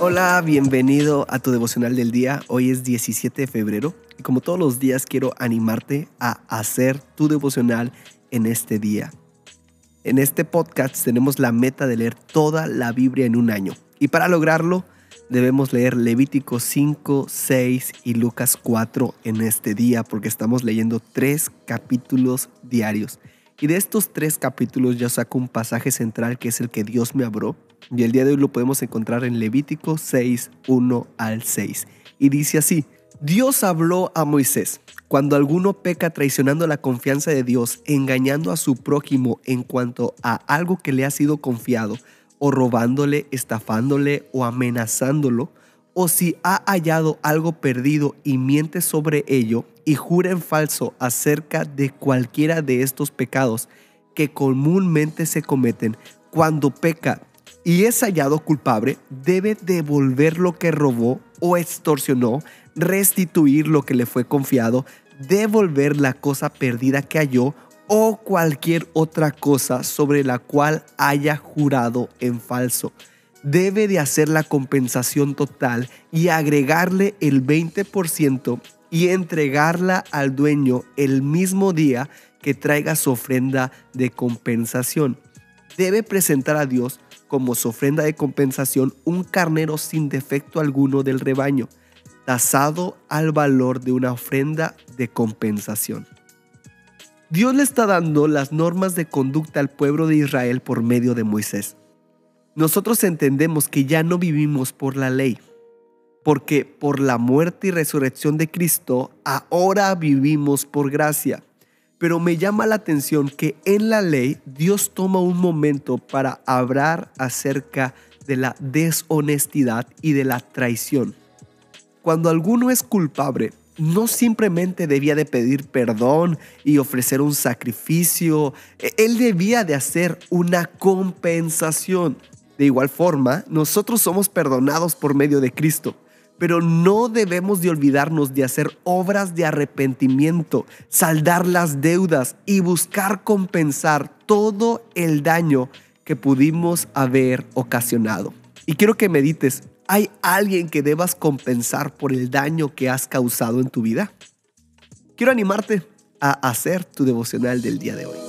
Hola, bienvenido a tu devocional del día. Hoy es 17 de febrero y como todos los días quiero animarte a hacer tu devocional en este día. En este podcast tenemos la meta de leer toda la Biblia en un año y para lograrlo debemos leer Levítico 5, 6 y Lucas 4 en este día porque estamos leyendo tres capítulos diarios. Y de estos tres capítulos ya saco un pasaje central que es el que Dios me abrió. Y el día de hoy lo podemos encontrar en Levítico 6, 1 al 6. Y dice así, Dios habló a Moisés, cuando alguno peca traicionando la confianza de Dios, engañando a su prójimo en cuanto a algo que le ha sido confiado, o robándole, estafándole o amenazándolo, o si ha hallado algo perdido y miente sobre ello y jura en falso acerca de cualquiera de estos pecados que comúnmente se cometen, cuando peca y es hallado culpable, debe devolver lo que robó o extorsionó, restituir lo que le fue confiado, devolver la cosa perdida que halló o cualquier otra cosa sobre la cual haya jurado en falso. Debe de hacer la compensación total y agregarle el 20% y entregarla al dueño el mismo día que traiga su ofrenda de compensación. Debe presentar a Dios como su ofrenda de compensación un carnero sin defecto alguno del rebaño, tasado al valor de una ofrenda de compensación. Dios le está dando las normas de conducta al pueblo de Israel por medio de Moisés nosotros entendemos que ya no vivimos por la ley, porque por la muerte y resurrección de Cristo ahora vivimos por gracia. Pero me llama la atención que en la ley Dios toma un momento para hablar acerca de la deshonestidad y de la traición. Cuando alguno es culpable, no simplemente debía de pedir perdón y ofrecer un sacrificio, él debía de hacer una compensación. De igual forma, nosotros somos perdonados por medio de Cristo, pero no debemos de olvidarnos de hacer obras de arrepentimiento, saldar las deudas y buscar compensar todo el daño que pudimos haber ocasionado. Y quiero que medites, ¿hay alguien que debas compensar por el daño que has causado en tu vida? Quiero animarte a hacer tu devocional del día de hoy.